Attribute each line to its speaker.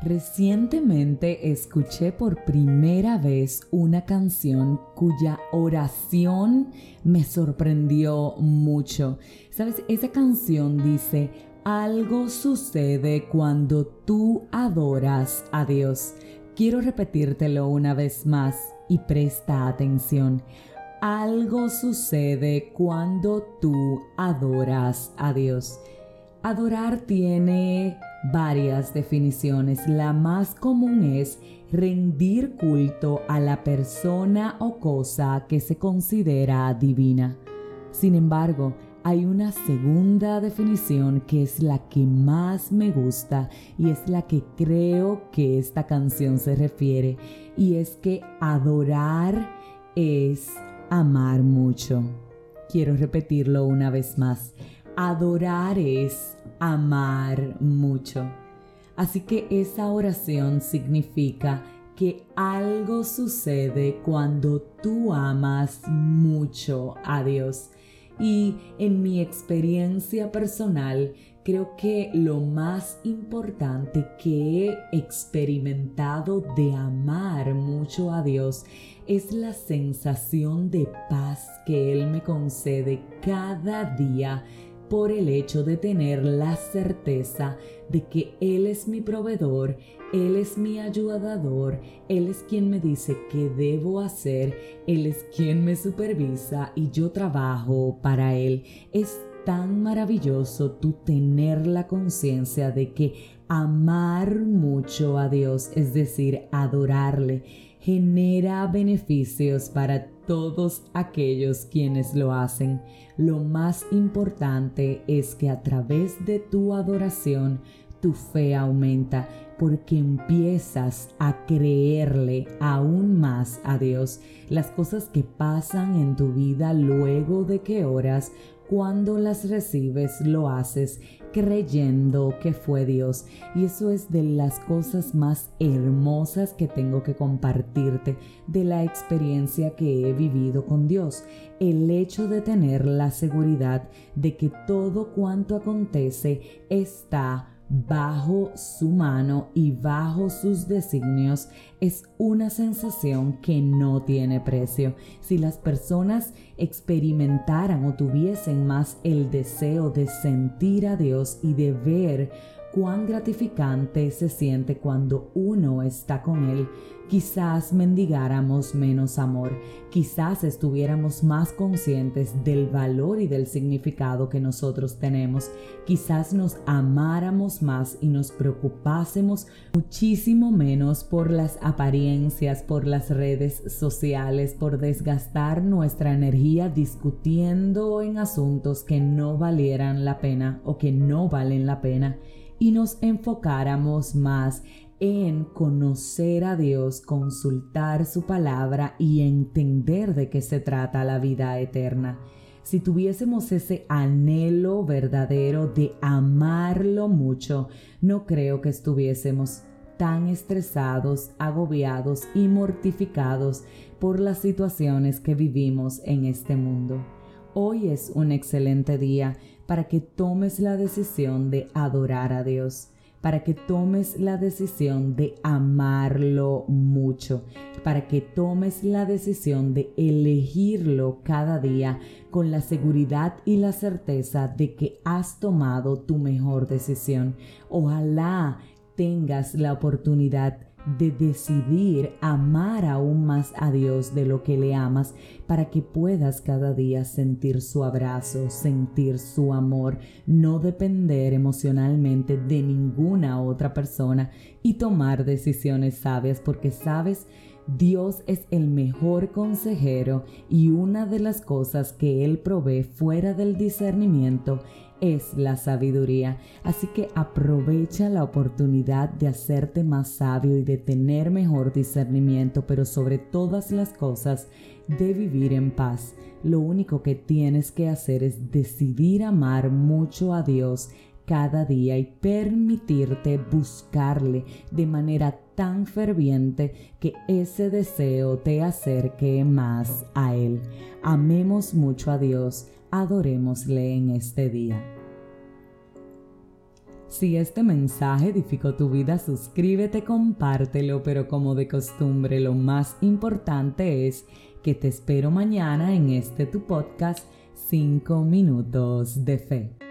Speaker 1: Recientemente escuché por primera vez una canción cuya oración me sorprendió mucho. Sabes, esa canción dice, algo sucede cuando tú adoras a Dios. Quiero repetírtelo una vez más y presta atención. Algo sucede cuando tú adoras a Dios. Adorar tiene varias definiciones. La más común es rendir culto a la persona o cosa que se considera divina. Sin embargo, hay una segunda definición que es la que más me gusta y es la que creo que esta canción se refiere y es que adorar es amar mucho. Quiero repetirlo una vez más. Adorar es amar mucho. Así que esa oración significa que algo sucede cuando tú amas mucho a Dios. Y en mi experiencia personal, creo que lo más importante que he experimentado de amar mucho a Dios es la sensación de paz que Él me concede cada día por el hecho de tener la certeza de que Él es mi proveedor, Él es mi ayudador, Él es quien me dice qué debo hacer, Él es quien me supervisa y yo trabajo para Él. Es tan maravilloso tú tener la conciencia de que amar mucho a Dios, es decir, adorarle, genera beneficios para todos aquellos quienes lo hacen. Lo más importante es que a través de tu adoración tu fe aumenta porque empiezas a creerle aún más a Dios. Las cosas que pasan en tu vida luego de que oras cuando las recibes lo haces creyendo que fue Dios. Y eso es de las cosas más hermosas que tengo que compartirte de la experiencia que he vivido con Dios. El hecho de tener la seguridad de que todo cuanto acontece está bajo su mano y bajo sus designios es una sensación que no tiene precio. Si las personas experimentaran o tuviesen más el deseo de sentir a Dios y de ver cuán gratificante se siente cuando uno está con Él, quizás mendigáramos menos amor, quizás estuviéramos más conscientes del valor y del significado que nosotros tenemos, quizás nos amáramos más y nos preocupásemos muchísimo menos por las apariencias, por las redes sociales, por desgastar nuestra energía discutiendo en asuntos que no valieran la pena o que no valen la pena y nos enfocáramos más en conocer a Dios, consultar su palabra y entender de qué se trata la vida eterna. Si tuviésemos ese anhelo verdadero de amarlo mucho, no creo que estuviésemos tan estresados, agobiados y mortificados por las situaciones que vivimos en este mundo. Hoy es un excelente día para que tomes la decisión de adorar a Dios, para que tomes la decisión de amarlo mucho, para que tomes la decisión de elegirlo cada día con la seguridad y la certeza de que has tomado tu mejor decisión. Ojalá tengas la oportunidad de decidir amar aún más a Dios de lo que le amas para que puedas cada día sentir su abrazo, sentir su amor, no depender emocionalmente de ninguna otra persona y tomar decisiones sabias porque sabes Dios es el mejor consejero y una de las cosas que Él provee fuera del discernimiento es la sabiduría. Así que aprovecha la oportunidad de hacerte más sabio y de tener mejor discernimiento, pero sobre todas las cosas de vivir en paz. Lo único que tienes que hacer es decidir amar mucho a Dios cada día y permitirte buscarle de manera tan ferviente que ese deseo te acerque más a Él. Amemos mucho a Dios, adorémosle en este día. Si este mensaje edificó tu vida, suscríbete, compártelo, pero como de costumbre, lo más importante es que te espero mañana en este tu podcast 5 minutos de fe.